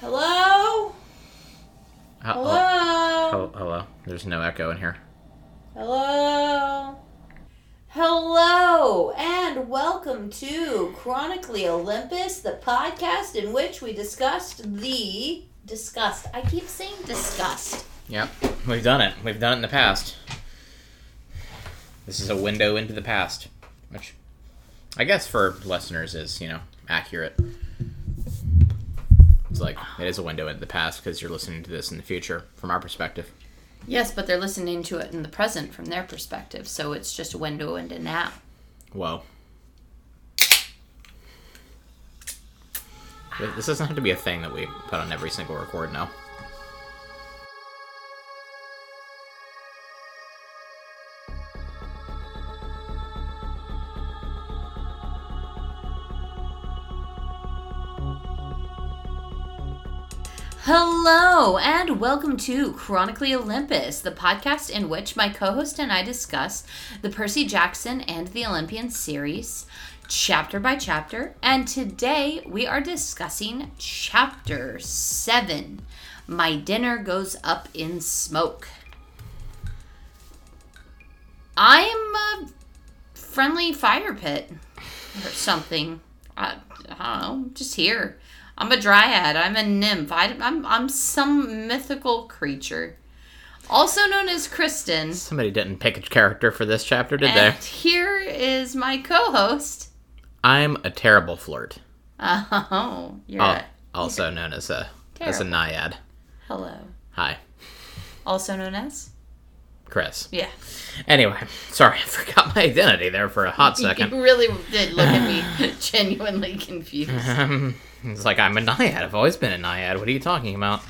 Hello? Uh, Hello? oh, hello. There's no echo in here. Hello? Hello, and welcome to Chronically Olympus, the podcast in which we discussed the. Discussed. I keep saying disgust. Yep, we've done it. We've done it in the past. This is a window into the past, which I guess for listeners is you know accurate. It's like it is a window into the past because you're listening to this in the future from our perspective. Yes, but they're listening to it in the present from their perspective, so it's just a window into now. Whoa. This doesn't have to be a thing that we put on every single record now. Hello, and welcome to Chronically Olympus, the podcast in which my co host and I discuss the Percy Jackson and the Olympian series, chapter by chapter. And today we are discussing chapter 7 My Dinner Goes Up in Smoke. I'm a friendly fire pit or something. I, I don't know, just here. I'm a dryad. I'm a nymph. I, am I'm some mythical creature, also known as Kristen. Somebody didn't pick a character for this chapter, did And they? here is my co-host. I'm a terrible flirt, Oh, you're al- a also known as a as a naiad. hello. Hi, Also known as Chris. yeah. Anyway, sorry, I forgot my identity there for a hot second. You really did look at me genuinely confused. Um, it's like I'm a naiad. I've always been a naiad. What are you talking about?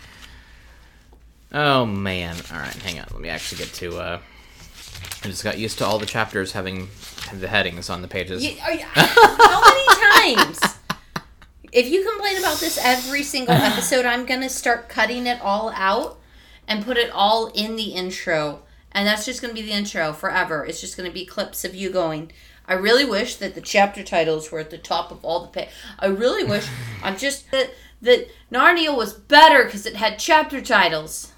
Oh man! All right, hang on. Let me actually get to. uh I just got used to all the chapters having the headings on the pages. You- are you- how many times? If you complain about this every single episode, I'm gonna start cutting it all out and put it all in the intro, and that's just gonna be the intro forever. It's just gonna be clips of you going. I really wish that the chapter titles were at the top of all the page. I really wish. I'm just that that Narnia was better because it had chapter titles.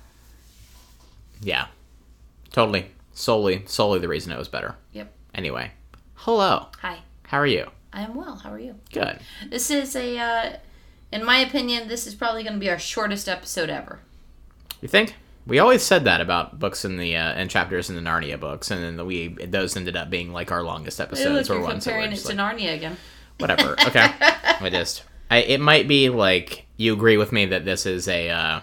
Yeah, totally, solely, solely the reason it was better. Yep. Anyway, hello. Hi, How are you? I am well. How are you? Good. This is a, uh, in my opinion, this is probably going to be our shortest episode ever. You think? We always said that about books in the uh, and chapters in the Narnia books, and then we those ended up being like our longest episodes or ones comparing it to like, Narnia again. whatever. Okay, I just I, it might be like you agree with me that this is a uh,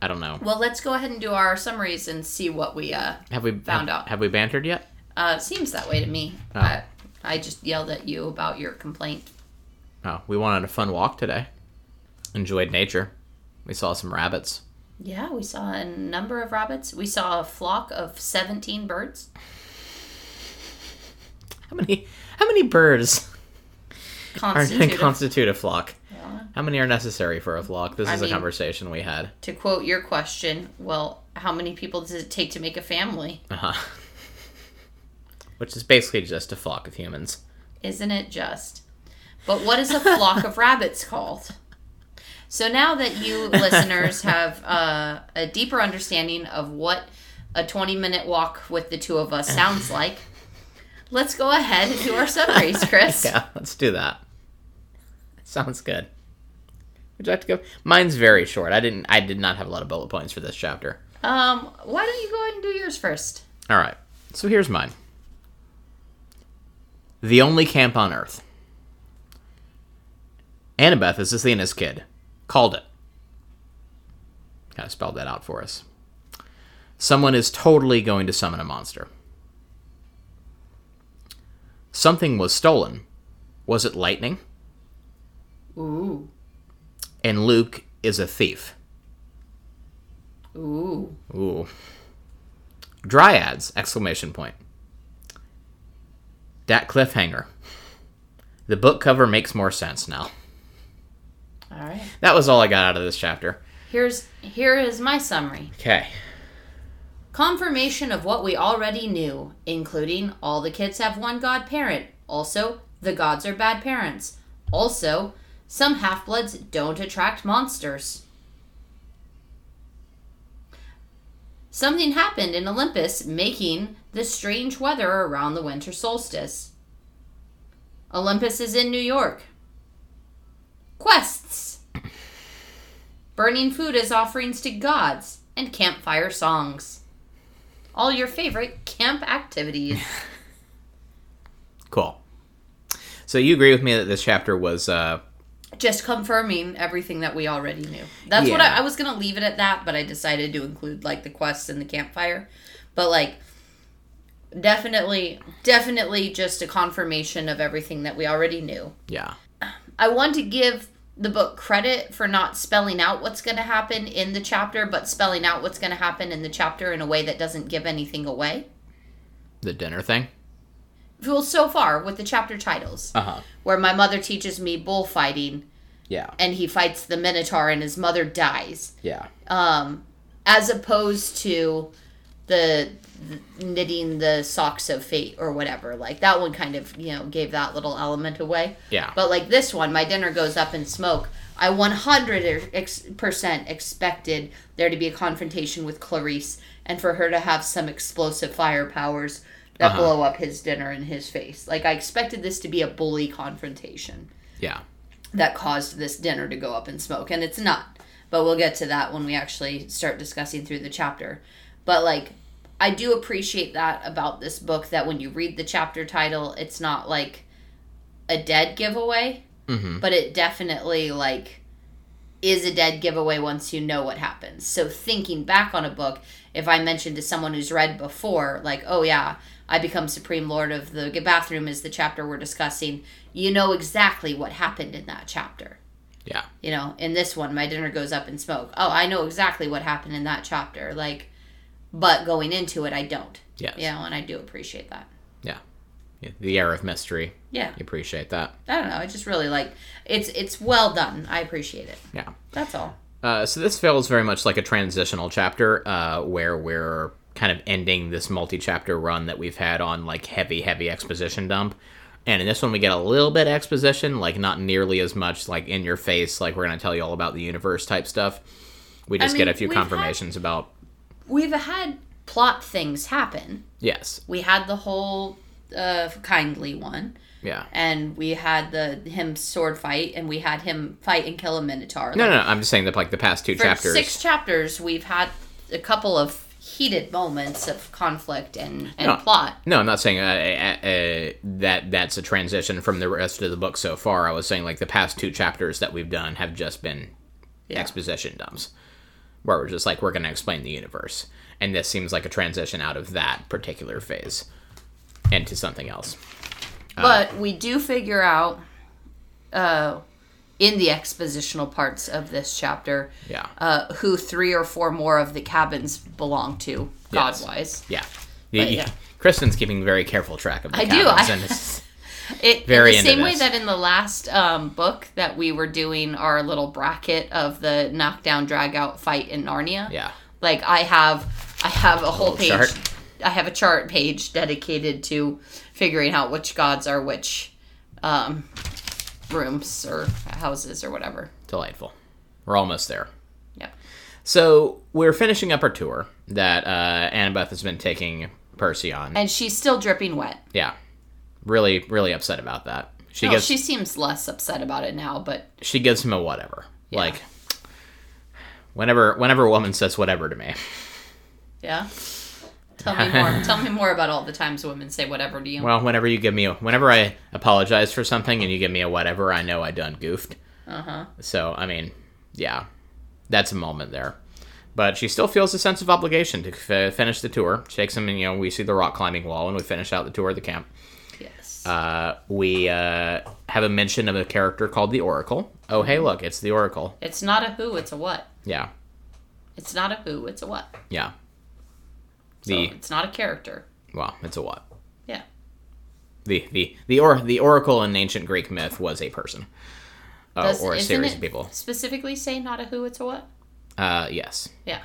I don't know. Well, let's go ahead and do our summaries and see what we uh Have we Found have, out. Have we bantered yet? uh seems that way to me. Oh. I, I just yelled at you about your complaint. Oh, we went on a fun walk today. Enjoyed nature. We saw some rabbits. Yeah, we saw a number of rabbits. We saw a flock of 17 birds. How many? How many birds are Constituted. constitute a flock? Yeah. How many are necessary for a flock? This I is mean- a conversation we had. to quote your question, well, how many people does it take to make a family? Uh-huh. Which is basically just a flock of humans. Isn't it just? But what is a flock of rabbits called? So now that you listeners have uh, a deeper understanding of what a 20 minute walk with the two of us sounds like, let's go ahead and do our summaries, Chris. Yeah, let's do that. Sounds good. Would you like to go? Mine's very short. I didn't. I did not have a lot of bullet points for this chapter. Um, why don't you go ahead and do yours first? All right. So here's mine. The only camp on Earth. Annabeth is Athena's kid. Called it. Kind of spelled that out for us. Someone is totally going to summon a monster. Something was stolen. Was it lightning? Ooh. And Luke is a thief. Ooh. Ooh. Dryads! Exclamation point. That cliffhanger. The book cover makes more sense now. All right. That was all I got out of this chapter. Here's here is my summary. Okay. Confirmation of what we already knew, including all the kids have one god parent. Also, the gods are bad parents. Also, some half bloods don't attract monsters. Something happened in Olympus, making the strange weather around the winter solstice. Olympus is in New York. Quests. Burning food as offerings to gods and campfire songs. All your favorite camp activities. Cool. So you agree with me that this chapter was uh Just confirming everything that we already knew. That's what I, I was gonna leave it at that, but I decided to include like the quests and the campfire. But like definitely definitely just a confirmation of everything that we already knew. yeah. I want to give the book credit for not spelling out what's going to happen in the chapter, but spelling out what's going to happen in the chapter in a way that doesn't give anything away. The dinner thing? Well, so far with the chapter titles, Uh-huh. where my mother teaches me bullfighting Yeah. and he fights the Minotaur and his mother dies, Yeah. um, as opposed to the, the knitting the socks of fate or whatever. Like that one kind of you know gave that little element away. Yeah. But like this one, my dinner goes up in smoke. I 100% expected there to be a confrontation with Clarisse and for her to have some explosive fire powers that Uh-huh. blow up his dinner in his face. Like I expected this to be a bully confrontation Yeah. that caused this dinner to go up in smoke and it's not but we'll get to that when we actually start discussing through the chapter but like i do appreciate that about this book that when you read the chapter title it's not like a dead giveaway Mhm. but it definitely like is a dead giveaway once you know what happens so thinking back on a book if i mentioned to someone who's read before like oh yeah i become supreme lord of the bathroom is the chapter we're discussing you know exactly what happened in that chapter Yeah. you know in this one my dinner goes up in smoke oh i know exactly what happened in that chapter like but going into it i don't Yes. you know and i do appreciate that Yeah. The air of mystery. yeah You appreciate that. i don't know i just really like it's it's well done i appreciate it Yeah. that's all Uh, so this feels very much like a transitional chapter uh, where we're kind of ending this multi-chapter run that we've had on like heavy, heavy exposition dump. And in this one, we get a little bit of exposition, like not nearly as much like in your face, like we're going to tell you all about the universe type stuff. We just mean, get a few we've had- confirmations about we've had plot things happen yes, we had the whole uh, kindly one yeah. and we had the him sword fight and we had him fight and kill a minotaur No, Like, no, no, I'm just saying that like the past two chapters. six chapters we've had a couple of heated moments of conflict and, and No. plot No, I'm not saying uh, uh, uh, that that's a transition from the rest of the book so far. I was saying like the past two chapters that we've done have just been Yeah. exposition dumps, where we're just like we're going to explain the universe, and this seems like a transition out of that particular phase into something else. but we do figure out uh, in the expositional parts of this chapter Yeah, uh, who three or four more of the cabins belong to Yes. god-wise yeah. But, yeah. Kristen's keeping very careful track of the I do, cabins, I- and it's- It, Very in the same way that in the last um, book that we were doing our little bracket of the knockdown drag out fight in Narnia. yeah, Like I have I have a whole little page chart. I have a chart page dedicated to figuring out which gods are which um, rooms or houses or whatever. delightful. We're almost there. Yeah. So we're finishing up our tour that uh, Annabeth has been taking Percy on. And she's still dripping wet. Yeah. Really, really upset about that. She No, she... seems less upset about it now, but she gives him a whatever. Yeah. Like whenever whenever a woman says whatever to me. yeah. Tell me more. Tell me more about all the times women say whatever to you. Well, whenever you give me a, whenever I apologize for something and you give me a whatever, I know I done goofed. Uh huh. So, I mean, yeah. That's a moment there. But she still feels a sense of obligation to f- finish the tour. She takes him and, you know, we see the rock climbing wall and we finish out the tour of the camp. Uh, we uh, have a mention of a character called the Oracle. Oh, hey, look, it's the Oracle. It's not a who, it's a what. Yeah, It's not a who, it's a what. yeah. So The it's not a character. well, it's a what? Yeah. The the the or the Oracle in ancient Greek myth was a person, uh, Does- or a series of people. Specifically say not a who, it's a what? Uh, yes. Yeah.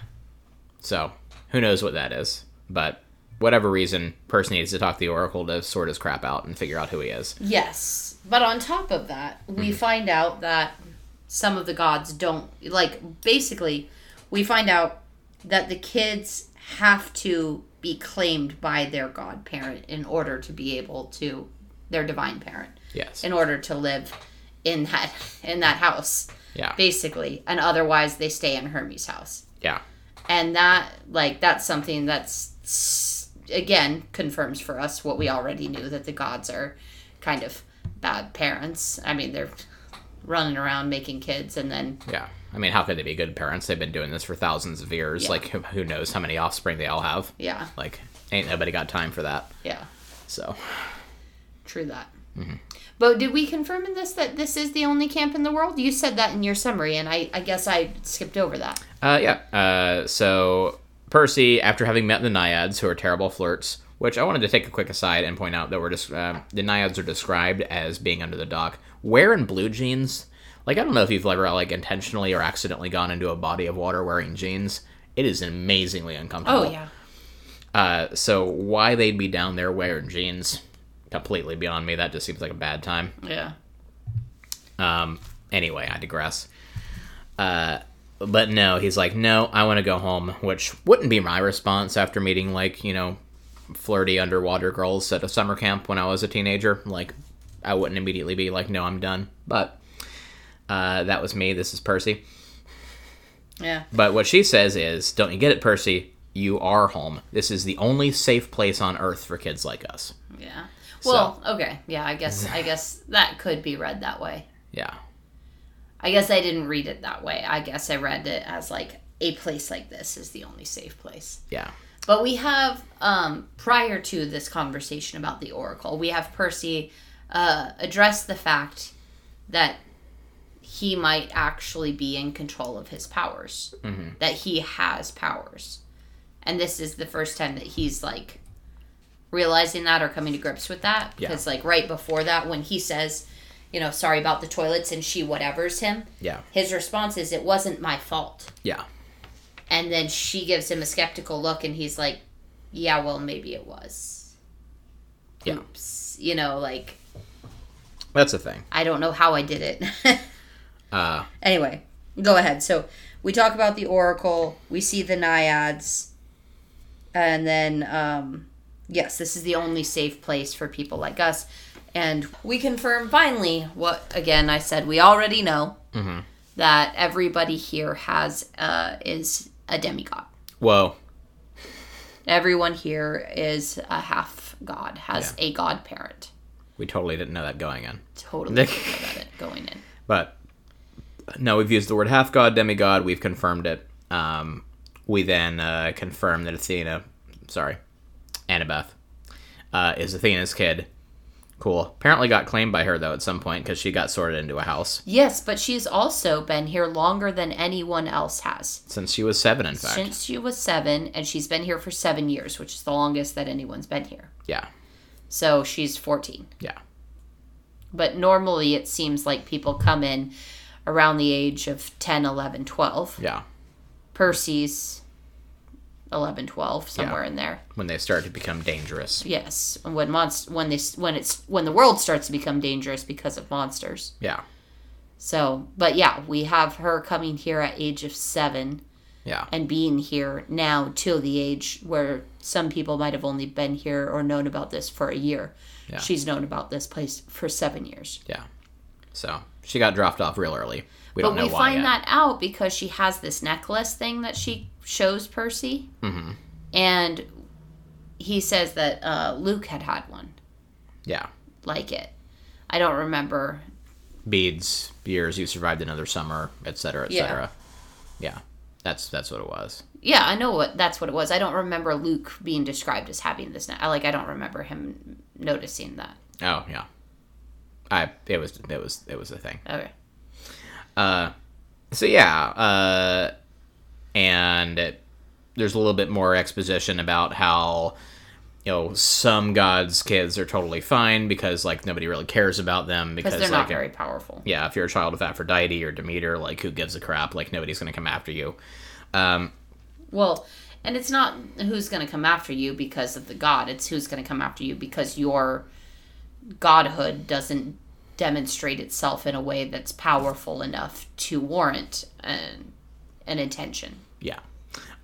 So who knows what that is? But whatever reason, person needs to talk to the Oracle to sort his crap out and figure out who he is. Yes. But on top of that, we mm-hmm. find out that some of the gods don't like basically we find out that the kids have to be claimed by their godparent in order to be able to their divine parent Yes. in order to live in that in that house yeah. basically and otherwise they stay in Hermes house Yeah. and that like that's something that's again confirms for us what we already knew that the gods are kind of bad parents i mean they're running around making kids and then Yeah. I mean, how could they be good parents? They've been doing this for thousands of years. Yeah. Like, who, who knows how many offspring they all have? yeah Like, ain't nobody got time for that. yeah So, true that Mm-hmm. but did we confirm in this that this is the only camp in the world you said that in your summary and i i guess i skipped over that uh, yeah. Uh, so Percy, after having met the Naiads, who are terrible flirts, which I wanted to take a quick aside and point out that we're just uh, the Naiads are described as being under the dock, wearing blue jeans. Like, I don't know if you've ever like intentionally or accidentally gone into a body of water wearing jeans. It is amazingly uncomfortable. oh yeah Uh, so why they'd be down there wearing jeans, completely beyond me. That just seems like a bad time. yeah Um, anyway, I digress. Uh, but no, he's like, no, I want to go home, which wouldn't be my response after meeting like you know, flirty underwater girls at a summer camp when I was a teenager. Like, I wouldn't immediately be like, no, I'm done. But uh, that was me. This is Percy. yeah But what she says is, don't you get it, Percy? You are home. This is the only safe place on Earth for kids like us. yeah well okay yeah i guess i guess that could be read that way Yeah. I guess I didn't read it that way. I guess I read it as like a place like this is the only safe place. Yeah. But we have um, prior to this conversation about the oracle, we have Percy uh, address the fact that he might actually be in control of his powers, that he has powers, and this is the first time that he's like realizing that or coming to grips with that Yeah. because like right before that when he says you know sorry about the toilets and she whatever's him. Yeah. his response is it wasn't my fault. Yeah. and then she gives him a skeptical look and he's like yeah well maybe it was. Yeah. oops. You know like That's the thing. i don't know how i did it. Uh, anyway go ahead. So we talk about the oracle. We see the naiads. And then um yes this is the only safe place for people like us and we confirm finally what again i said we already know that everybody here has uh is a demigod whoa. everyone here is a half god has a godparent We totally didn't know that going in. totally didn't know that it going in But no, we've used the word half god, demigod. We've confirmed it. Um, we then uh, confirm that Athena, sorry, Annabeth, uh, is Athena's kid. Cool. Apparently got claimed by her, though, at some point because she got sorted into a house yes but she's also been here longer than anyone else has since she was seven, in fact. since she was seven, and she's been here for seven years, which is the longest that anyone's been here. yeah. So she's 14. Yeah. But normally it seems like people come in around the age of 10, 11, 12. Yeah. Percy's 11, 12, somewhere in there. When they start to become dangerous. Yes, when monst- when they when it's when the world starts to become dangerous because of monsters. Yeah. So, but yeah, we have her coming here at age of 7 Yeah. and being here now till the age where some people might have only been here or known about this for a year. Yeah. She's known about this place for seven years. Yeah. So she got dropped off real early. We but don't know But we find yet. that out because she has this necklace thing that she shows Percy. Mhm. And he says that uh, Luke had had one Yeah. like it. I don't remember. Beads, years, you survived another summer, etc., Yeah. etc. Yeah. That's that's what it was. Yeah, I know what that's what it was. I don't remember Luke being described as having this. I like. I don't remember him noticing that. Oh yeah. I it was it was it was a thing. Okay. Uh, so yeah, uh, and there's a little bit more exposition about how you know some gods' kids are totally fine because like nobody really cares about them because they're like not very powerful. yeah, if you're a child of Aphrodite or Demeter, like who gives a crap? Like nobody's gonna come after you. Um, Well, and it's not who's going to come after you because of the god. It's who's going to come after you because your godhood doesn't demonstrate itself in a way that's powerful enough to warrant an, an intention. yeah.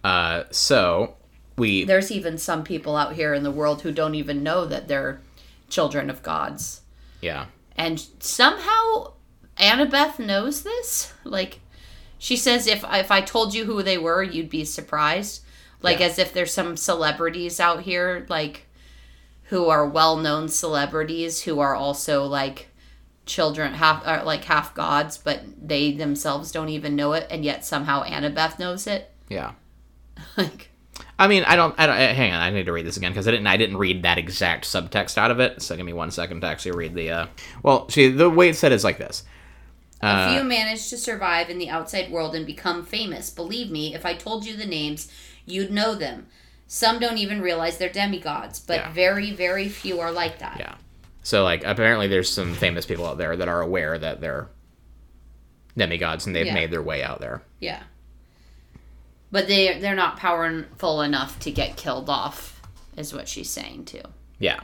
Uh, so we There's even some people out here in the world who don't even know that they're children of gods. yeah And somehow Annabeth knows this. Like she says if if I told you who they were, you'd be surprised. Like Yeah. as if there's some celebrities out here like who are well-known celebrities who are also like children half are like half gods but they themselves don't even know it and yet somehow Annabeth knows it. yeah. like I mean, I don't. I don't. uh, Hang on, I need to read this again because I didn't. I didn't read that exact subtext out of it. So give me one second to actually read the. Uh, well, see, the way it's said is like this. A Uh, few manage to survive in the outside world and become famous. Believe me, if I told you the names, you'd know them. Some don't even realize they're demigods, but Yeah. very, very few are like that. Yeah. So like, apparently, there's some famous people out there that are aware that they're demigods and they've Yeah. made their way out there. Yeah. But they they're not powerful enough to get killed off, is what she's saying too. Yeah.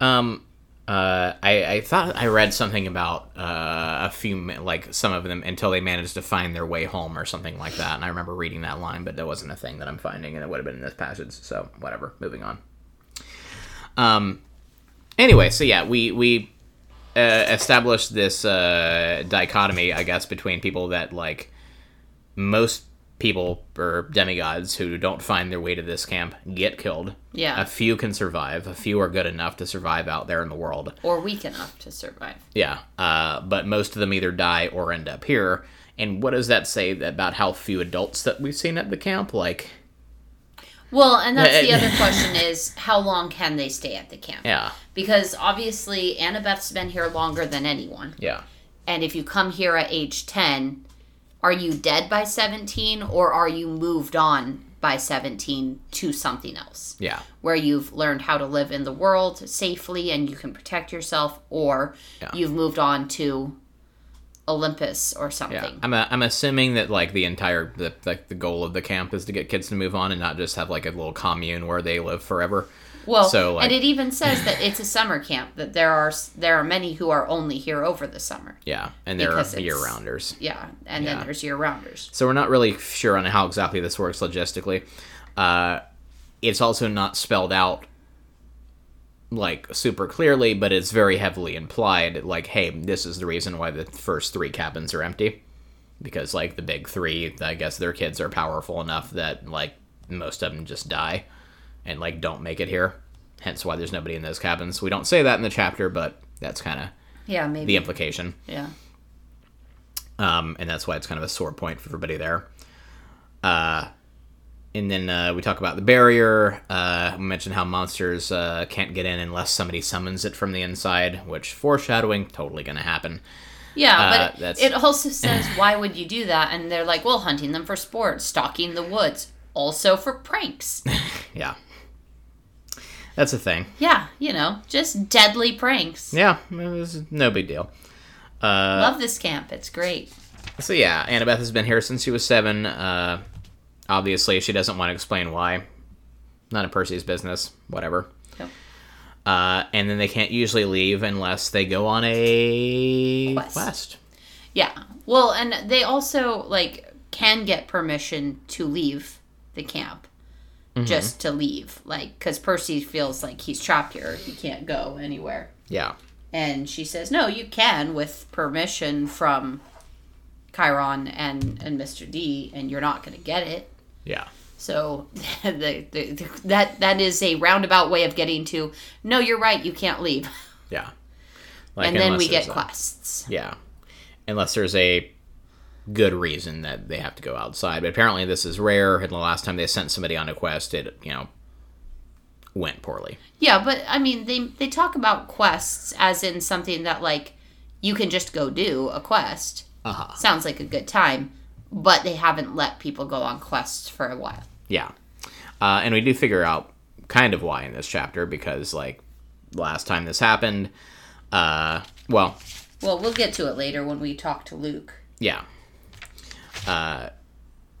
Um. Uh, I, I thought I read something about uh, a few, like some of them, until they managed to find their way home or something like that. And I remember reading that line, but that wasn't a thing that I'm finding, and it would have been in this passage. So whatever. Moving on. Um. Anyway, so yeah, we we uh, established this uh, dichotomy, I guess, between people that like most people or demigods who don't find their way to this camp get killed. Yeah. A few can survive. A few are good enough to survive out there in the world. Or weak enough to survive. Yeah. Uh, but most of them either die or end up here. And what does that say about how few adults that we've seen at the camp? Like, Well, and that's the other question is how long can they stay at the camp? yeah, Because obviously Annabeth's been here longer than anyone. yeah, And if you come here at age 10, are you dead by 17 or are you moved on by 17 to something else? yeah, Where you've learned how to live in the world safely and you can protect yourself, or Yeah. you've moved on to Olympus or something. yeah. I'm, a, I'm assuming that like the entire the like the goal of the camp is to get kids to move on and not just have like a little commune where they live forever. Well, So, like- and it even says that it's a summer camp. That there are there are many who are only here over the summer. Yeah, and there are year rounders. Yeah, and Yeah. then there's year rounders. So we're not really sure on how exactly this works logistically. Uh, it's also not spelled out like super clearly, but it's very heavily implied. Like, hey, this is the reason why the first three cabins are empty, because like the big three, I guess their kids are powerful enough that like most of them just die and like don't make it here. Hence why there's nobody in those cabins. We don't say that in the chapter, but that's kind of Yeah, maybe. the implication yeah. um, and that's why it's kind of a sore point for everybody there. Uh, and then uh, we talk about the barrier. Uh, we mentioned how monsters uh, can't get in unless somebody summons it from the inside, which foreshadowing totally going to happen. Yeah, Uh, but that's- it also says why would you do that? And they're like, well, hunting them for sport, stalking the woods, also for pranks. Yeah, that's a thing. yeah, you know, just deadly pranks. Yeah, it no big deal. Love this camp. It's great. So yeah, Annabeth has been here since she was seven. Uh, obviously, she doesn't want to explain why. None of Percy's business. Whatever. Yep. Uh, and then they can't usually leave unless they go on a Quest. quest. Yeah. Well, and they also like can get permission to leave the camp. Mm-hmm. Just to leave, like, because Percy feels like he's trapped here. He can't go anywhere. Yeah. And she says, "No, you can with permission from Chiron and and Mr. D, and you're not going to get it." Yeah. So the, the, the, that that is a roundabout way of getting to. No, you're right. You can't leave. Yeah. Like, and then we get a- quests. Yeah. Unless there's a good reason that they have to go outside. But apparently this is rare, and the last time they sent somebody on a quest, it, you know, went poorly. Yeah, but I mean, they they talk about quests as in something that like you can just go do a quest. Uh-huh. Sounds like a good time, but they haven't let people go on quests for a while. Yeah. Uh, and we do figure out kind of why in this chapter, because, like, last time this happened, uh, well, Well, we'll get to it later when we talk to Luke. Yeah. Uh,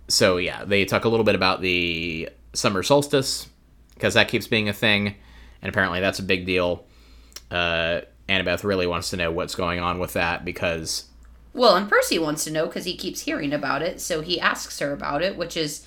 so yeah, they talk a little bit about the summer solstice because that keeps being a thing, and apparently that's a big deal. Uh, Annabeth really wants to know what's going on with that because Well, and Percy wants to know because he keeps hearing about it, so he asks her about it, which is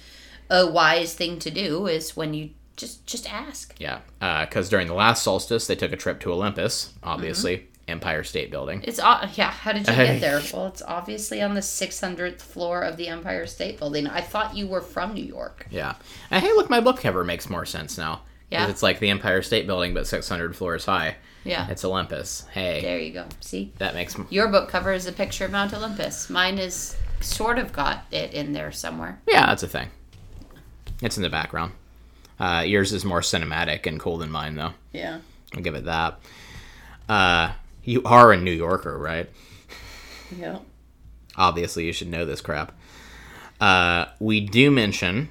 a wise thing to do is when you just just ask. Yeah, because during the last solstice, they took a trip to Olympus, obviously, Empire State Building. It's uh, yeah. How did you get there? Well, it's obviously on the six hundredth floor of the Empire State Building. I thought you were from New York. Yeah. And hey, look, my book cover makes more sense now. Yeah. It's like the Empire State Building, but 600 floors high. Yeah. It's Olympus. Hey, There you go. See, that makes m- your book cover is a picture of Mount Olympus. Mine is sort of got it in there somewhere. yeah, that's a thing. It's in the background. Uh, yours is more cinematic and cool than mine, though. Yeah. I'll give it that. Uh, you are a New Yorker, right? Yeah. Obviously, you should know this crap. Uh, we do mention,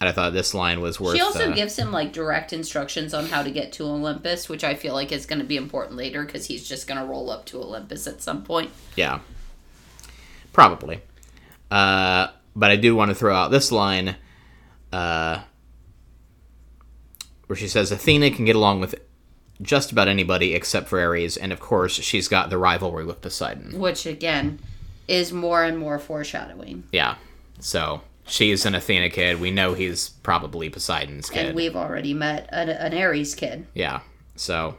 and I thought this line was worth. She also uh, gives him like direct instructions on how to get to Olympus, which I feel like is going to be important later because he's just going to roll up to Olympus at some point. Yeah. Probably. Uh, but I do want to throw out this line uh, where she says Athena can get along with just about anybody except for Ares, and of course, she's got the rivalry with Poseidon. Which again is more and more foreshadowing. Yeah. So she's an Athena kid. We know he's probably Poseidon's kid. And we've already met an, an Ares kid. yeah. So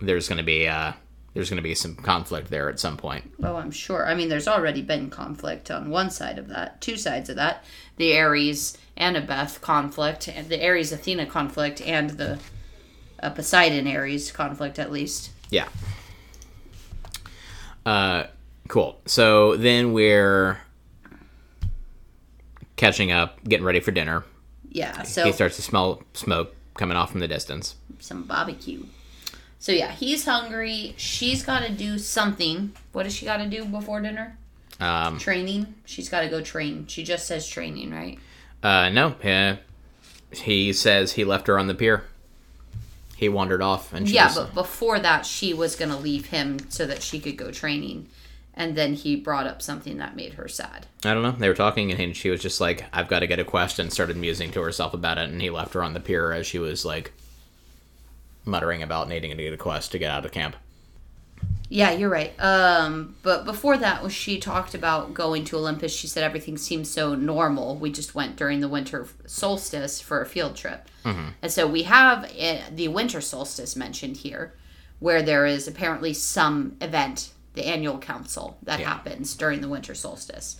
there's going to be uh, there's going to be some conflict there at some point. Oh, I'm sure. I mean, there's already been conflict on one side of that, two sides of that. The Ares Annabeth conflict, and the Ares Athena conflict, and the uh, Poseidon Ares conflict, at least. Yeah. Uh, cool. So then we're catching up, getting ready for dinner. Yeah, so he starts to smell smoke coming off from the distance. some barbecue. So yeah, he's hungry. She's got to do something. What does she got to do before dinner? Um, Training. She's got to go train. She just says training, right? uh, no, uh, he says he left her on the pier. He wandered off, and she Yeah, was- but before that, she was gonna leave him so that she could go training, and then he brought up something that made her sad. I don't know. They were talking, and she was just like, "I've got to get a quest," and started musing to herself about it. And he left her on the pier as she was like muttering about needing to get a quest to get out of camp. Yeah, you're right. Um, but before that, when she talked about going to Olympus, she said everything seems so normal. We just went during the winter solstice for a field trip, and so we have uh, the winter solstice mentioned here, where there is apparently some event, the annual council that Yeah. happens during the winter solstice.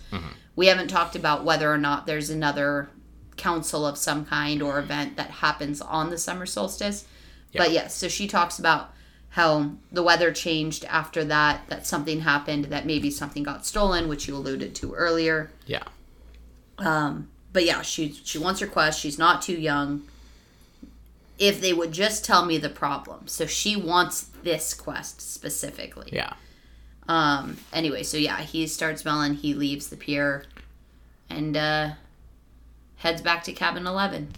We haven't talked about whether or not there's another council of some kind or event that happens on the summer solstice. But yes, so she talks about how the weather changed after that, that something happened, that maybe something got stolen, which you alluded to earlier. Yeah, Um, but yeah, she she wants her quest. She's not too young. If they would just tell me the problem, so she wants this quest specifically. yeah. Um. Anyway, so yeah, he starts smelling. He leaves the pier, and uh, heads back to cabin eleven.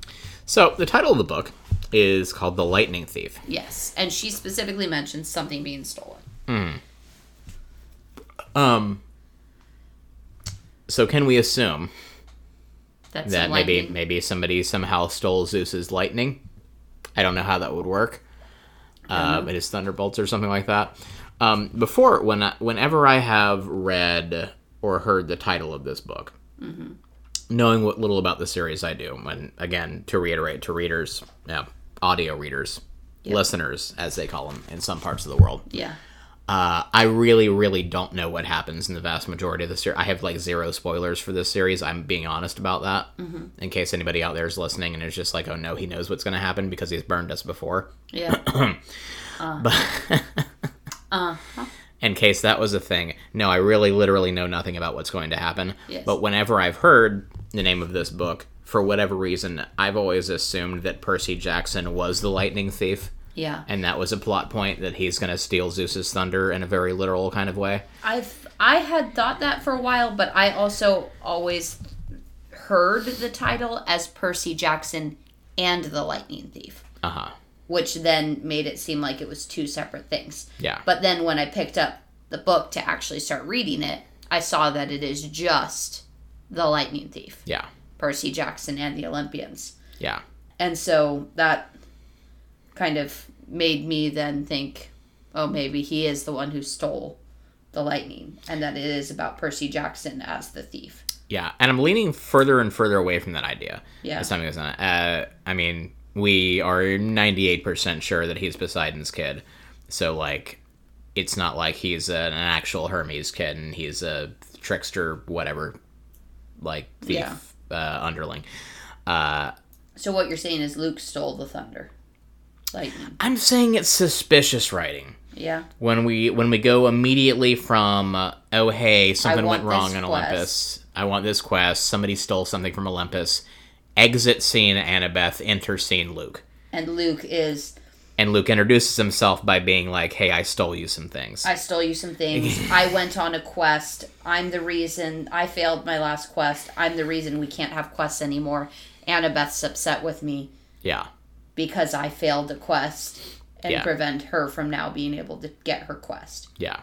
So the title of the book is called "The Lightning Thief." Yes, and she specifically mentions something being stolen. Mm. Um. So can we assume That's that maybe lightning. maybe somebody somehow stole Zeus's lightning? I don't know how that would work. Uh, it is thunderbolts or something like that. Um, before, when I, whenever I have read or heard the title of this book, knowing what little about the series I do, and again to reiterate to readers, yeah, audio readers, listeners as they call them in some parts of the world, Yeah. uh, I really, really don't know what happens in the vast majority of the series. I have like zero spoilers for this series. I'm being honest about that. Mm-hmm. In case anybody out there is listening and is just like, oh no, he knows what's going to happen because he's burned us before. Yeah. In case that was a thing, no, I really, literally know nothing about what's going to happen. Yes. But whenever I've heard the name of this book, for whatever reason, I've always assumed that Percy Jackson was the lightning thief. Yeah. And that was a plot point that he's going to steal Zeus's thunder in a very literal kind of way. I've I had thought that for a while, but I also always heard the title as Percy Jackson and the Lightning Thief, Uh huh. Which then made it seem like it was two separate things. Yeah. But then when I picked up the book to actually start reading it, I saw that it is just the Lightning Thief, Yeah. Percy Jackson and the Olympians. Yeah. And so that kind of made me then think, oh, maybe he is the one who stole the lightning, and that it is about Percy Jackson as the thief. Yeah, and I'm leaning further and further away from that idea. Yeah. as time goes on. Uh, I mean, we are 98% sure that he's Poseidon's kid, so like, it's not like he's an actual Hermes kid and he's a trickster, whatever, like thief Yeah. uh, underling. Uh, So what you're saying is Luke stole the thunder, lightning. I'm saying it's suspicious writing. Yeah. when we when we go immediately from uh, oh hey something went wrong in quest. Olympus. I want this quest. Somebody stole something from Olympus. Exit scene Annabeth. Enter scene Luke. And Luke is And Luke introduces himself by being like, "Hey, I stole you some things." I stole you some things. I went on a quest. I'm the reason I failed my last quest. I'm the reason we can't have quests anymore. Annabeth's upset with me yeah, because I failed a quest and Yeah. prevent her from now being able to get her quest. yeah.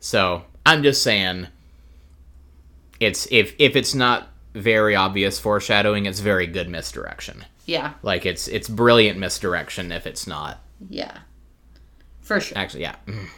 So I'm just saying, it's if if it's not very obvious foreshadowing, it's very good misdirection. Yeah. Like it's it's brilliant misdirection if it's not. Yeah. For sure. Actually, yeah.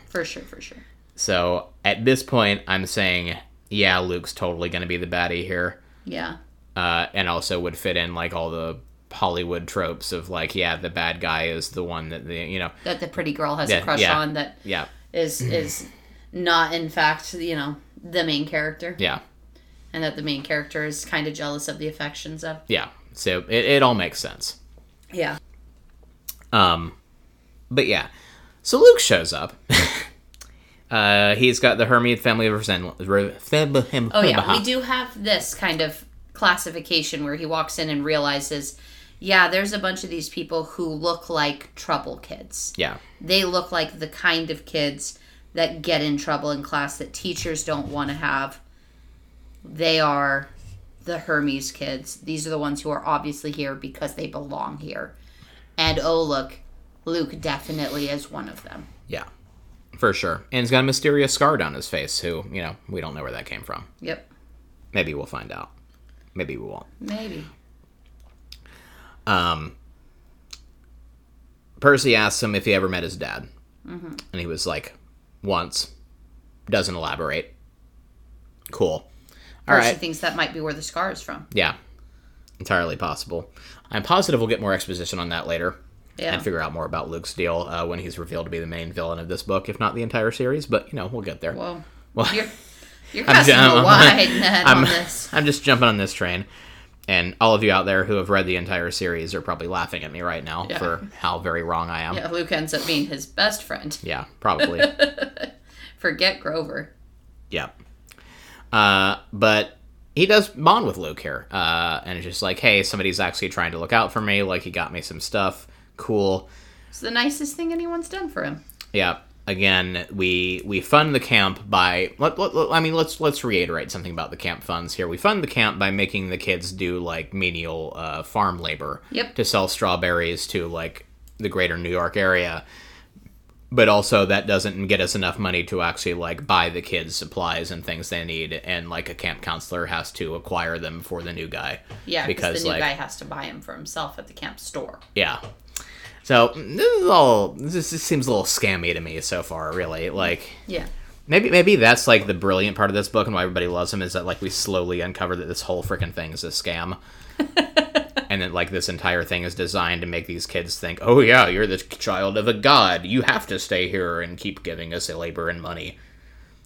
For sure, for sure. So at this point, I'm saying, yeah, Luke's totally going to be the baddie here, Yeah. uh, and also would fit in like all the Hollywood tropes of like, yeah, the bad guy is the one that the you know, That the pretty girl has a crush yeah. on that yeah, is is not in fact, you know, the main character. yeah, And that the main character is kind of jealous of the affections of. yeah. So it, it all makes sense. Yeah. Um, but yeah, so Luke shows up. uh, he's got the Hermid family of Zen- Re- Theb- Oh yeah, we do have this kind of classification where he walks in and realizes, yeah, there's a bunch of these people who look like trouble kids. Yeah, They look like the kind of kids that get in trouble in class that teachers don't want to have. They are the Hermes kids. These are the ones who are obviously here because they belong here. And oh look, Luke definitely is one of them. yeah, for sure. And he's got a mysterious scar down his face. Who you know, we don't know where that came from. Yep. Maybe we'll find out. Maybe we won't. Maybe. Um, Percy asks him if he ever met his dad, and he was like, "Once." Doesn't elaborate. Cool. All right. thinks that might be where the scar is from. Yeah, entirely possible. I'm positive we'll get more exposition on that later. Yeah. And figure out more about Luke's deal uh, when he's revealed to be the main villain of this book, if not the entire series. But you know, we'll get there. Well, Well, you're you're I'm casting a wide net I'm, on this. I'm just jumping on this train. And all of you out there who have read the entire series are probably laughing at me right now Yeah. for how very wrong I am. Yeah, Luke ends up being his best friend. Yeah, probably. Forget Grover. yeah. Uh, but he does bond with Luke here. Uh, and it's just like, hey, somebody's actually trying to look out for me. Like, he got me some stuff. Cool. It's the nicest thing anyone's done for him. Yeah. Again, we we fund the camp by. Let, let, let- I mean, let's let's reiterate something about the camp funds here. We fund the camp by making the kids do like menial uh, farm labor Yep. to sell strawberries to like the greater New York area. But also, that doesn't get us enough money to actually like buy the kids supplies and things they need, and like a camp counselor has to acquire them for the new guy. Yeah, because the new like guy has to buy them for himself at the camp store. yeah. So this is all. This, this seems a little scammy to me so far. Really, like Yeah. maybe maybe that's like the brilliant part of this book and why everybody loves him is that like we slowly uncover that this whole freaking thing is a scam. and that like this entire thing is designed to make these kids think, "Oh yeah, you're the child of a god. You have to stay here and keep giving us labor and money."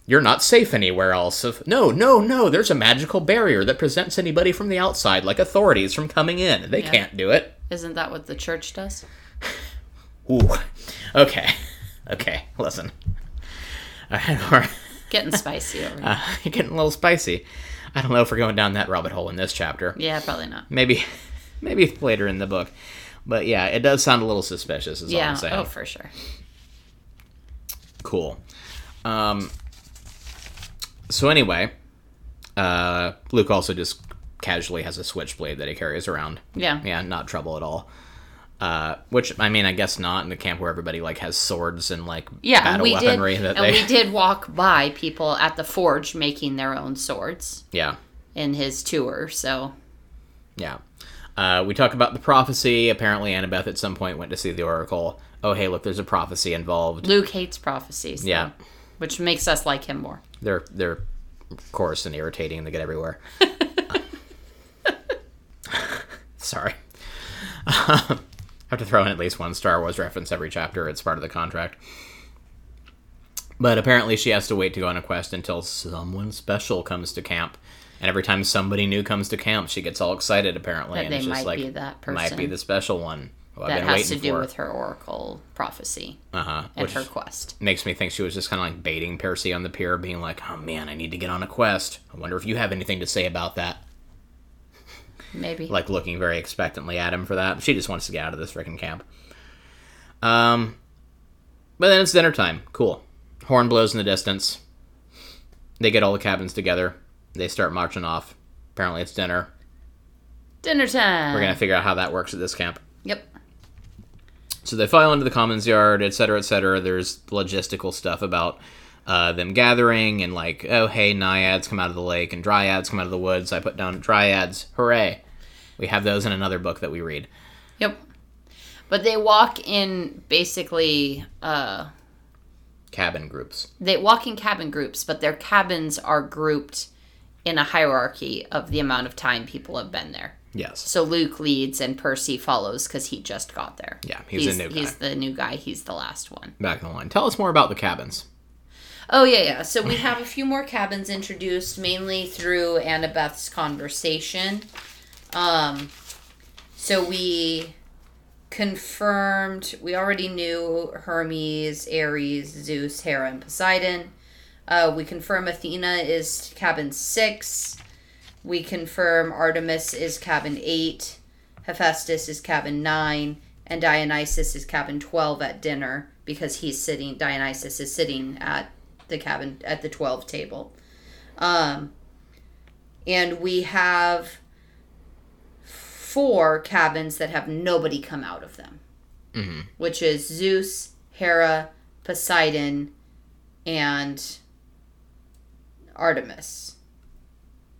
You're not safe anywhere else. Of no, no, no. There's a magical barrier that prevents anybody from the outside, like authorities, from coming in. They Yeah. can't do it. Isn't that what the church does? Ooh. Okay. Okay. Listen. Alright, we're Getting spicy over here. uh, getting a little spicy. I don't know if we're going down that rabbit hole in this chapter. yeah, probably not. Maybe, maybe later in the book. But yeah, it does sound a little suspicious. Is all Yeah. I'm saying. Oh, for sure. Cool. Um. So anyway, uh, Luke also just casually has a switchblade that he carries around. Yeah. Yeah, not trouble at all. Uh, which I mean, I guess not in the camp where everybody like has swords and like Yeah, battle we did, weaponry that and they. we did walk by people at the forge making their own swords Yeah, in his tour. So yeah. Uh, we talk about the prophecy. Apparently, Annabeth at some point went to see the oracle. Oh, hey, look, there's a prophecy involved. Luke hates prophecies. though, Yeah. which makes us like him more. They're they're coarse and irritating and they get everywhere. Sorry. I have to throw in at least one Star Wars reference every chapter. It's part of the contract. But apparently, she has to wait to go on a quest until someone special comes to camp. And every time somebody new comes to camp, she gets all excited. Apparently, That and they it's just might like be that person. might be the special one. I've that been has to do for. with her oracle prophecy uh huh. and Which her quest. makes me think she was just kind of like baiting Percy on the pier, being like, "Oh man, I need to get on a quest. I wonder if you have anything to say about that." Maybe. like looking very expectantly at him for that. She just wants to get out of this freaking camp. Um, but then it's dinner time. Cool. Horn blows in the distance. They get all the cabins together. They start marching off. Apparently, it's dinner. Dinner time. We're gonna figure out how that works at this camp. Yep. So they file into the commons yard, et cetera, et cetera. There's logistical stuff about uh, them gathering and like, oh hey, naiads come out of the lake and dryads come out of the woods. I put down dryads. Hooray! We have those in another book that we read. Yep. But they walk in basically uh Cabin groups. they walk in cabin groups, but their cabins are grouped in a hierarchy of the amount of time people have been there. Yes. So Luke leads and Percy follows because he just got there. Yeah, he's the new guy. He's the new guy. He's the last one. Back in the line. Tell us more about the cabins. Oh yeah, yeah. So we have a few more cabins introduced, mainly through Annabeth's conversation. Um, so we confirmed we already knew Hermes, Ares, Zeus, Hera, and Poseidon. Uh, we confirm Athena is cabin six. We confirm Artemis is cabin eight. Hephaestus is cabin nine, and Dionysus is cabin twelve at dinner because he's sitting. Dionysus is sitting at the cabin at the twelve table. Um, and we have four cabins that have nobody come out of them, Mm-hmm. which is Zeus, Hera, Poseidon, and Artemis,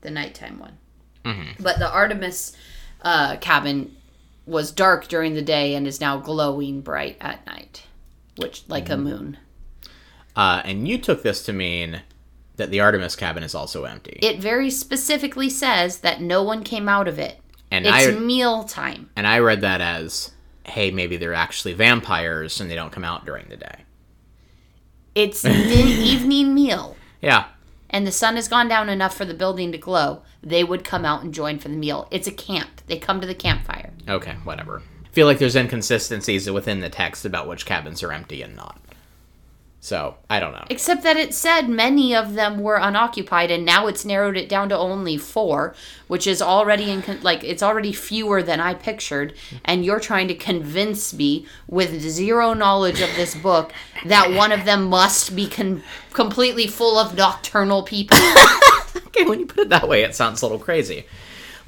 the nighttime one. Mhm. But the Artemis uh, cabin was dark during the day and is now glowing bright at night, which like a moon. Uh, and you took this to mean that the Artemis cabin is also empty. It very specifically says that no one came out of it. and It's I meal time. and I read that as, hey, maybe they're actually vampires and they don't come out during the day. It's the evening meal. Yeah. And the sun has gone down enough for the building to glow, they would come out and join for the meal. It's a camp. They come to the campfire. Okay. Whatever. I feel like there's inconsistencies within the text about which cabins are empty and not. So I don't know. Except that it said many of them were unoccupied, and now it's narrowed it down to only four, which is already in con- like it's already fewer than I pictured. And you're trying to convince me with zero knowledge of this book that one of them must be con- completely full of nocturnal people. Okay, when you put it that way, it sounds a little crazy.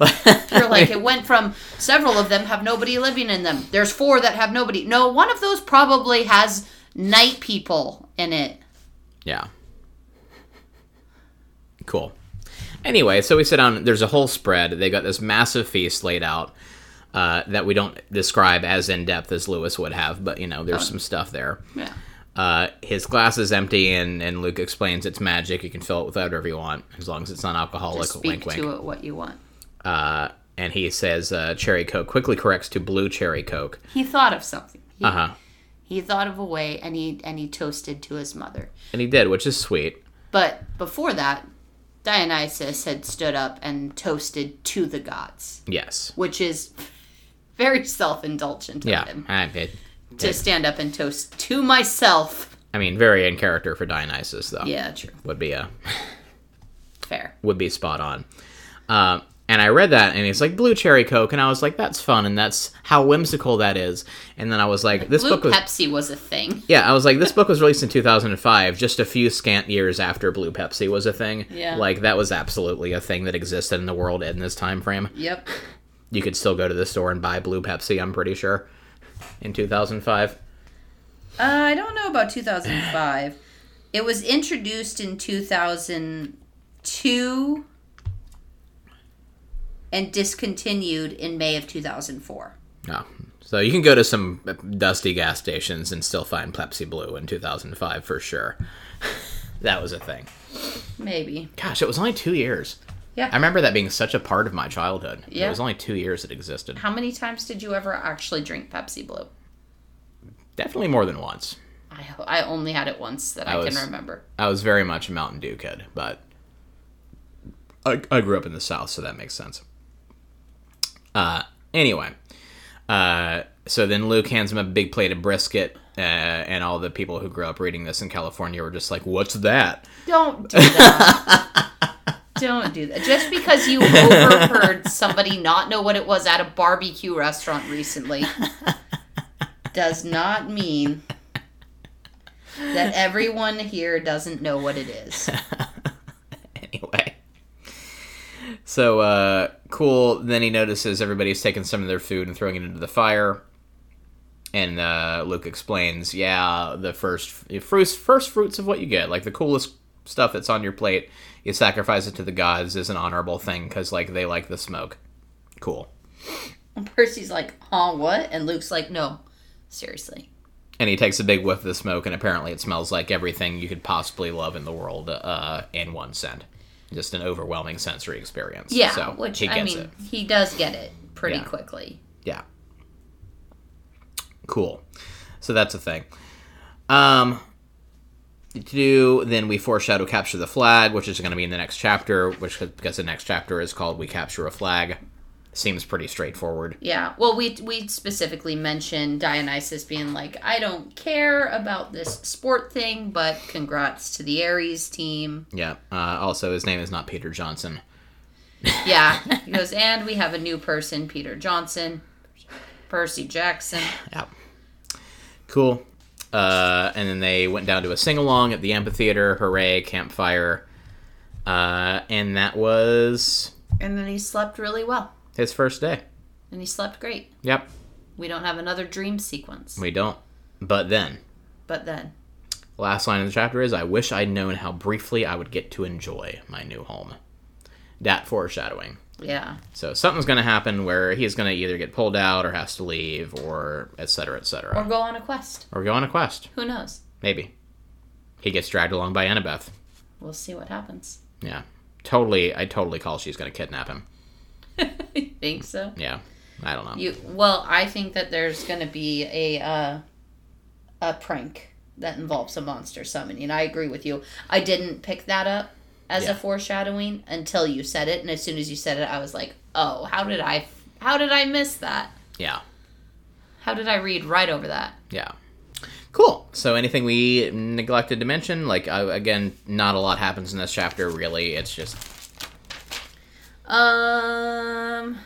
You're like it went from several of them have nobody living in them. There's four that have nobody. No, one of those probably has night people in it. Yeah. Cool. Anyway, so we sit down. There's a whole spread. They got this massive feast laid out uh, that we don't describe as in depth as Lewis would have, but you know, there's some stuff there. Yeah. Uh, his glass is empty, and, and Luke explains it's magic. You can fill it with whatever you want, as long as it's non-alcoholic. Just speak wink, wink. to it what you want. Uh, and he says uh, cherry coke quickly corrects to blue cherry coke. He thought of something. Uh huh. He thought of a way, and he and he toasted to his mother. And he did, which is sweet. But before that, Dionysus had stood up and toasted to the gods, Yes. which is very self-indulgent of Yeah. him I, it, to stand up and toast to myself. I mean, very in character for Dionysus, though. Yeah, true. Would be a Fair. would be spot on. Um, and I read that, and it's like blue cherry coke, and I was like, that's fun, and that's how whimsical that is. And then I was like, this Blue book was Pepsi was a thing. yeah, I was like, this book was released in 2005, just a few scant years after Blue Pepsi was a thing. Yeah. like that was absolutely a thing that existed in the world in this time frame. Yep. You could still go to the store and buy Blue Pepsi. I'm pretty sure in 2005. Uh, I don't know about 2005. It was introduced in 2002 and discontinued in May of 2004. No. So you can go to some dusty gas stations and still find Pepsi Blue in 2005 for sure. that was a thing. maybe. Gosh, it was only two years. Yeah. I remember that being such a part of my childhood. Yeah. It was only two years it existed. How many times did you ever actually drink Pepsi Blue? Definitely more than once. I I only had it once that I, was- can remember. I was very much a Mountain Dew kid, but I, I grew up in the South, so that makes sense. Uh, anyway, uh, so then Luke hands him a big plate of brisket, uh, and all the people who grew up reading this in California were just like, "What's that?" Don't do that. Don't do that. Just because you overheard somebody not know what it was at a barbecue restaurant recently does not mean that everyone here doesn't know what it is. So, uh, cool. Then he notices everybody's taking some of their food and throwing it into the fire. And uh, Luke explains, yeah, the first first first fruits of what you get, like the coolest stuff that's on your plate, you sacrifice it to the gods is an honorable thing because like they like the smoke. Cool. And Percy's like, huh, what? And Luke's like, no, seriously. And he takes a big whiff of the smoke, and apparently it smells like everything you could possibly love in the world uh, in one scent. Just an overwhelming sensory experience. Yeah, so which, he I mean, it. he does get it pretty Yeah. quickly. Yeah. Cool. So that's a thing. Um to do then we foreshadow capture the flag, which is going to be in the next chapter, which because the next chapter is called we capture a flag. Seems pretty straightforward. Yeah. Well, we we specifically mentioned Dionysus being like, I don't care about this sport thing, but congrats to the Ares team. Yeah. Uh, also, his name is not Peter Johnson. Yeah. He goes, and we have a new person, Peter Johnson, Percy Jackson. Yeah. Cool. Uh, and then they went down to a sing along at the amphitheater. Hooray! Campfire. Uh, and that was And then he slept really well. His first day. And he slept great. Yep. We don't have another dream sequence. We don't. But then. But then, Last line of the chapter is I wish I'd known how briefly I would get to enjoy my new home. That foreshadowing. yeah. So something's going to happen where he's going to either get pulled out or has to leave or et cetera, et Or go on a quest. Or go on a quest. Who knows? Maybe. He gets dragged along by Annabeth. We'll see what happens. Yeah. Totally, I totally call she's going to kidnap him. think so? Yeah. I don't know. You well, I think that there's going to be a uh, a prank that involves a monster summoning. I agree with you. I didn't pick that up as Yeah. a foreshadowing until you said it, and as soon as you said it, I was like, "Oh, how did I how did I miss that? Yeah. How did I read right over that?" Yeah. Cool. So anything we neglected to mention? Like, uh, again, not a lot happens in this chapter, really. It's just Um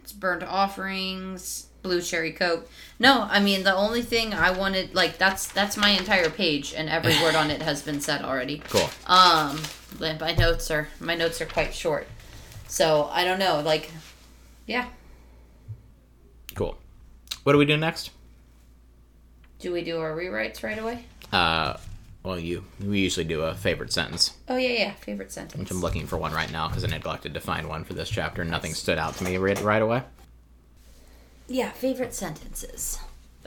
It's burnt offerings, blue cherry coke. No, I mean the only thing I wanted like that's that's my entire page and every word on it has been said already. cool. Um my notes are my notes are quite short. So, I don't know, like yeah. Cool. What do we do next? Do we do our rewrites right away? Uh, well, you we usually do a favorite sentence, Oh yeah, yeah, favorite sentence. which I'm looking for one right now because I neglected to find one for this chapter. And Nothing stood out to me right, right away. Yeah, favorite sentences.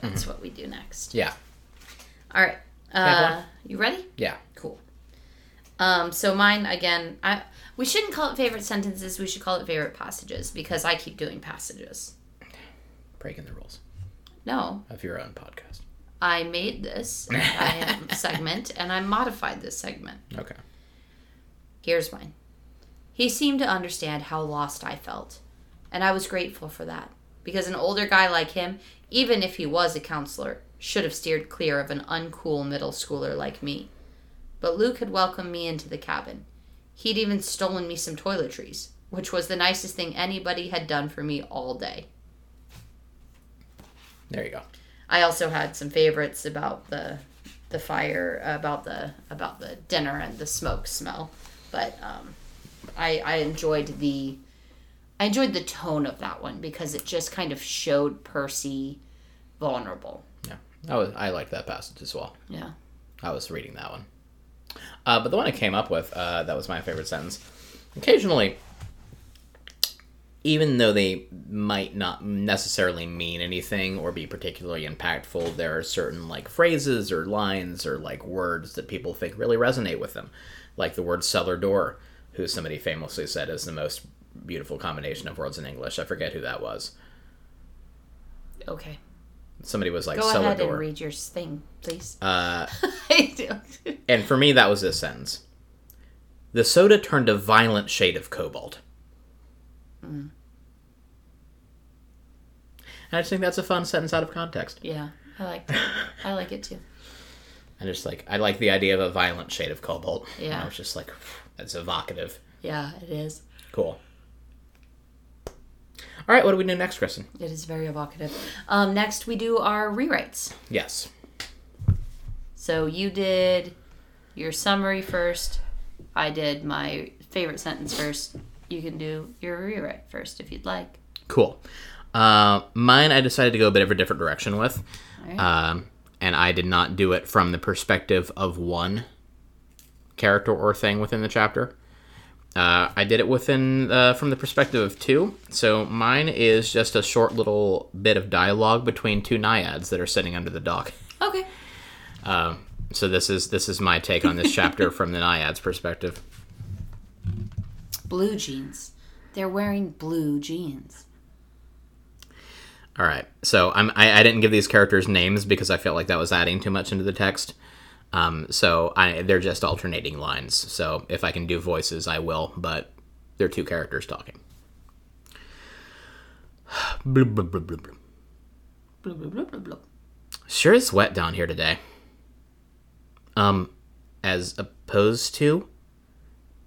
That's what we do next. Yeah, All right. Uh, you ready? yeah, Cool. Um, so mine again. I we shouldn't call it favorite sentences. We should call it favorite passages because I keep doing passages. breaking the rules No, of your own podcast. I made this I segment and I modified this segment. Okay. Here's mine. He seemed to understand how lost I felt, and I was grateful for that because an older guy like him, even if he was a counselor, should have steered clear of an uncool middle schooler like me. But Luke had welcomed me into the cabin. He'd even stolen me some toiletries, which was the nicest thing anybody had done for me all day. There you go. I also had some favorites about the the fire, about the about the dinner and the smoke smell. But um, I I enjoyed the I enjoyed the tone of that one because it just kind of showed Percy vulnerable. Yeah, I was I liked that passage as well. Yeah. I was reading that one. Uh, but the one I came up with, uh, that was my favorite sentence. Occasionally, even though they might not necessarily mean anything or be particularly impactful, there are certain like phrases or lines or like words that people think really resonate with them, like the word cellar door, who somebody famously said is the most beautiful combination of words in English. I forget who that was. Okay. Somebody was like Go cellar ahead door. and read your thing, please. Uh, and for me, that was this sentence. The soda turned a violent shade of cobalt. Hmm. And I just think that's a fun sentence out of context. Yeah, I like that. I like it too. I just like I like the idea of a violent shade of cobalt. Yeah. I was just like that's evocative. Yeah, it is. Cool. All right, what do we do next, Kristen? It is very evocative. Um, next, we do our rewrites. Yes. So you did your summary first. I did my favorite sentence first. You can do your rewrite first if you'd like. Cool. Uh, mine, I decided to go a bit of a different direction with, Alright. um, and I did not do it from the perspective of one character or thing within the chapter. Uh, I did it within uh, from the perspective of two. So mine is just a short little bit of dialogue between two naiads that are sitting under the dock. Okay. Um, so this is this is my take on this chapter from the naiads' perspective. Blue jeans. They're wearing blue jeans. All right. So I'm I, I didn't give these characters names because I felt like that was adding too much into the text. Um, so I they're just alternating lines. So if I can do voices, I will. But they're two characters talking. Sure is wet down here today. Um, as opposed to.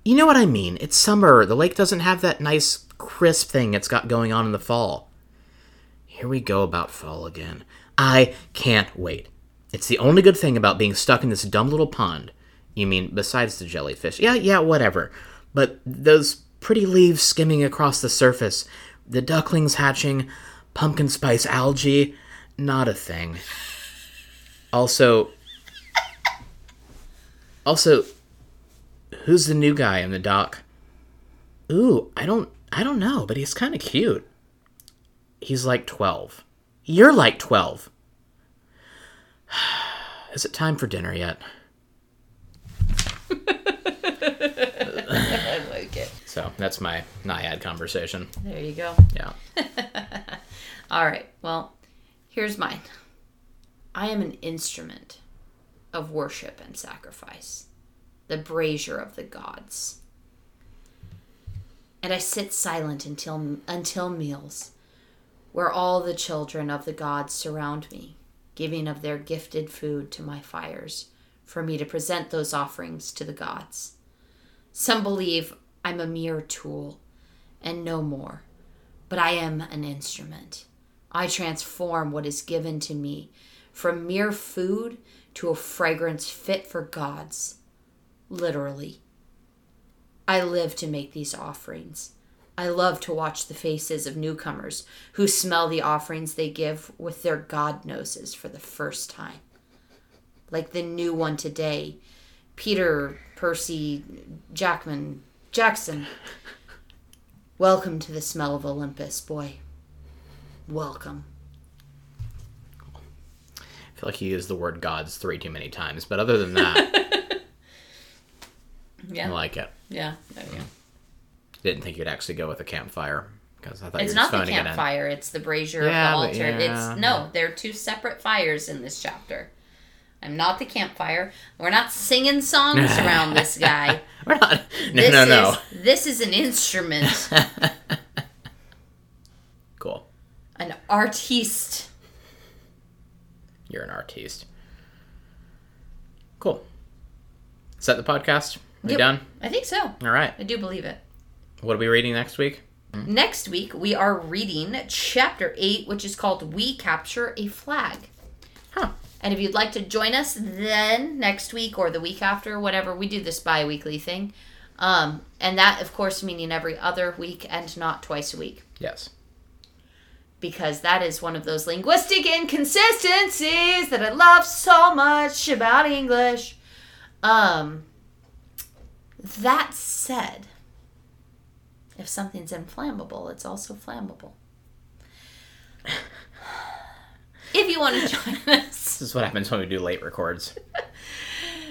You know what I mean. It's summer. The lake doesn't have that nice crisp thing it's got going on in the fall. Here we go about fall again. I can't wait. It's the only good thing about being stuck in this dumb little pond. You mean besides the jellyfish? Yeah, yeah, whatever. But those pretty leaves skimming across the surface, the ducklings hatching, pumpkin spice algae, not a thing. Also, also, who's the new guy in the dock? Ooh, I don't, I don't know, but he's kind of cute. He's like twelve. You're like twelve. Is it time for dinner yet? I like it. So that's my naiad conversation. There you go. Yeah. All right. Well, here's mine. I am an instrument of worship and sacrifice, the brazier of the gods. And I sit silent until until meals, where all the children of the gods surround me, giving of their gifted food to my fires, for me to present those offerings to the gods. Some believe I'm a mere tool, and no more but I am an instrument. I transform what is given to me from mere food to a fragrance fit for gods. Literally. I live to make these offerings. I love to watch the faces of newcomers who smell the offerings they give with their god noses for the first time. Like the new one today, Peter Percy Jackman Jackson. Welcome to the smell of Olympus, boy. Welcome. I feel like he used the word gods three too many times, but other than that, yeah, I like it. Yeah. There you go. Didn't think you'd actually go with a campfire because I thought It's you were not the phoning it campfire, it's the brazier Yeah, of the altar. yeah. It's no, there are two separate fires in this chapter. I'm not the campfire. We're not singing songs around this guy. We're not. No, This no, is no. this is an instrument, Cool. an artiste. You're an artiste. Cool. Is that the podcast? We Yep. done? I think so. All right. I do believe it. What are we reading next week? Next week we are reading chapter 8 which is called We Capture a Flag. Huh. And if you'd like to join us then next week or the week after, whatever, we do this bi weekly thing. Um, and that, of course, meaning every other week and not twice a week. Yes. Because that is one of those linguistic inconsistencies that I love so much about English. Um, that said, If something's inflammable, it's also flammable. if you want to join us, This is what happens when we do late records. Uh,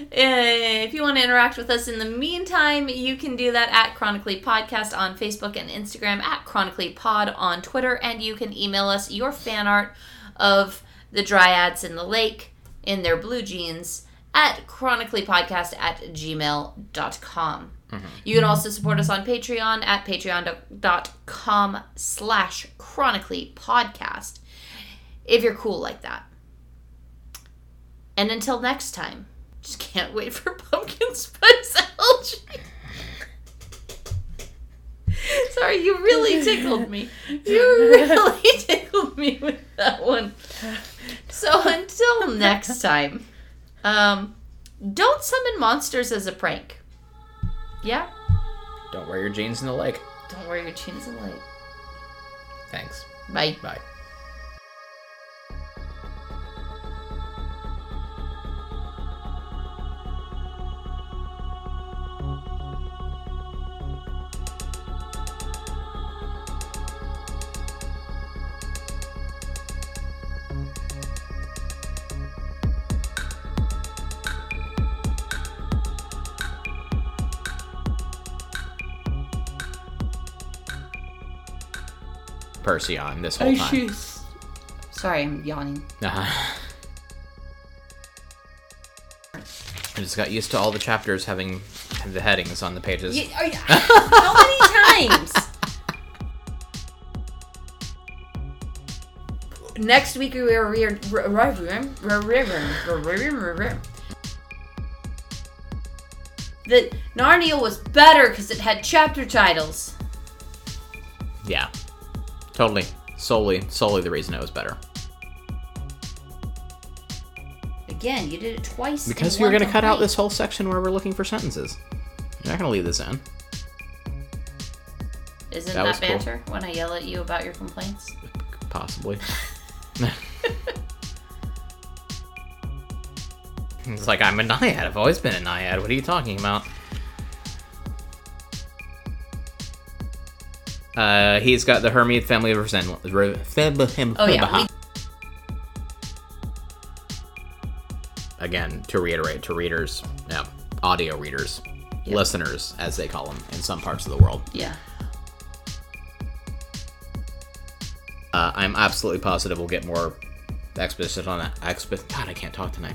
if you want to interact with us in the meantime, you can do that at Chronically Podcast on Facebook and Instagram, at Chronically Pod on Twitter, and you can email us your fan art of the dryads in the lake in their blue jeans at chronicallypodcast at gmail.com. You can also support us on Patreon at patreon.com slash chronically podcast if you're cool like that. And until next time, just can't wait for pumpkin spice algae. Sorry, you really tickled me. You really tickled me with that one. So until next time, um, don't summon monsters as a prank. Yeah? Don't wear your jeans in the lake. Don't wear your jeans in the lake. Thanks. Bye. Bye. Percy on this whole time. Sorry, I'm yawning. Uh-huh. I just got used to all the chapters having the headings on the pages. You- are you- how many times? Next week we are we are the Narnia was better because it had chapter titles. Yeah. Totally. Solely, solely the reason it was better. Again, you did it twice. Because you're going to cut out this whole section where we're looking for sentences. You're not going to leave this in. Isn't that that, was cool. banter when I yell at you about your complaints? Possibly. it's like, I'm a naiad. I've always been a naiad. What are you talking about? Uh, he's got the Hermia family of resent- re- feb- Oh yeah, Again, to reiterate to readers, yeah, audio readers, listeners, as they call them in some parts of the world. yeah. Uh, I'm absolutely positive we'll get more explicit on that. Expi- God, I can't talk tonight.